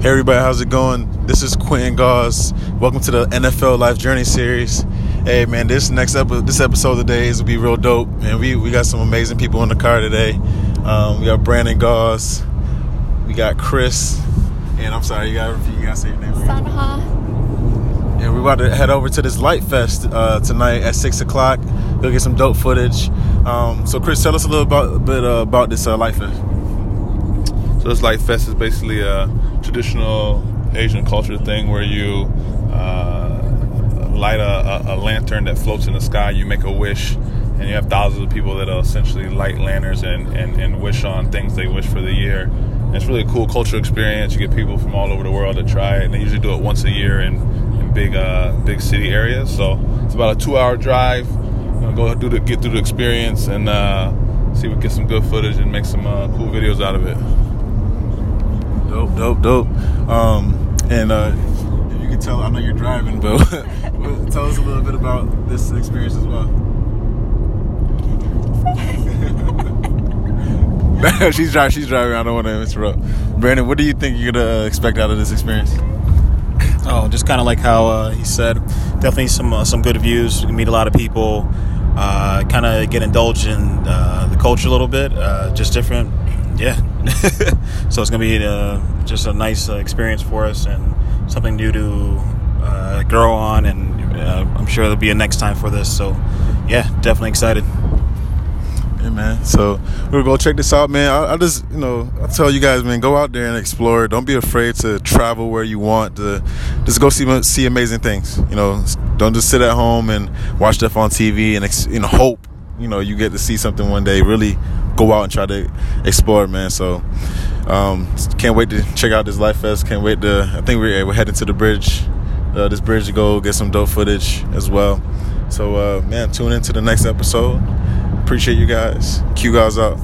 Hey everybody, how's it going? This is Quentin Goss. Welcome to the NFL Life Journey series. Hey man, this next episode, this episode today is gonna be real dope. Man, we we got some amazing people in the car today. Um, we got Brandon Goss, we got Chris, and I'm sorry, you gotta repeat, you gotta say your name. Sanha. And we're about to head over to this Light Fest uh, tonight at six o'clock. Go get some dope footage. Um, so Chris, tell us a little about, bit uh, about this uh, Light Fest. This Light Fest is basically a traditional Asian culture thing where you uh, light a, a, a lantern that floats in the sky. You make a wish, and you have thousands of people that essentially light lanterns and, and, and wish on things they wish for the year. And it's really a cool cultural experience. You get people from all over the world to try it, and they usually do it once a year in, in big uh, big city areas. So it's about a two-hour drive. We're gonna go do the, get through the experience and uh, see if we get some good footage and make some uh, cool videos out of it. Dope, dope, dope. Um, and uh, if you can tell, I know you're driving, but tell us a little bit about this experience as well. she's driving. She's driving. I don't want to interrupt. Brandon, what do you think you're gonna expect out of this experience? Oh, just kind of like how uh, he said, definitely some uh, some good views. You meet a lot of people. Uh, kind of get indulged in uh, the culture a little bit. Uh, just different, yeah. so it's gonna be uh, just a nice uh, experience for us and something new to uh, grow on. And uh, I'm sure there'll be a next time for this. So yeah, definitely excited. Yeah, man. So we're gonna go check this out, man. I, I, just, you know, I tell you guys, man, go out there and explore. Don't be afraid to travel where you want. To just go see see amazing things. You know, don't just sit at home and watch stuff on TV and know hope you know you get to see something one day. Really go out and try to explore, man. So um, can't wait to check out this Light Fest. Can't wait to. I think we're we're heading to the bridge. Uh, this bridge to go get some dope footage as well. So uh, man, tune into the next episode. Appreciate you guys. Q guys out.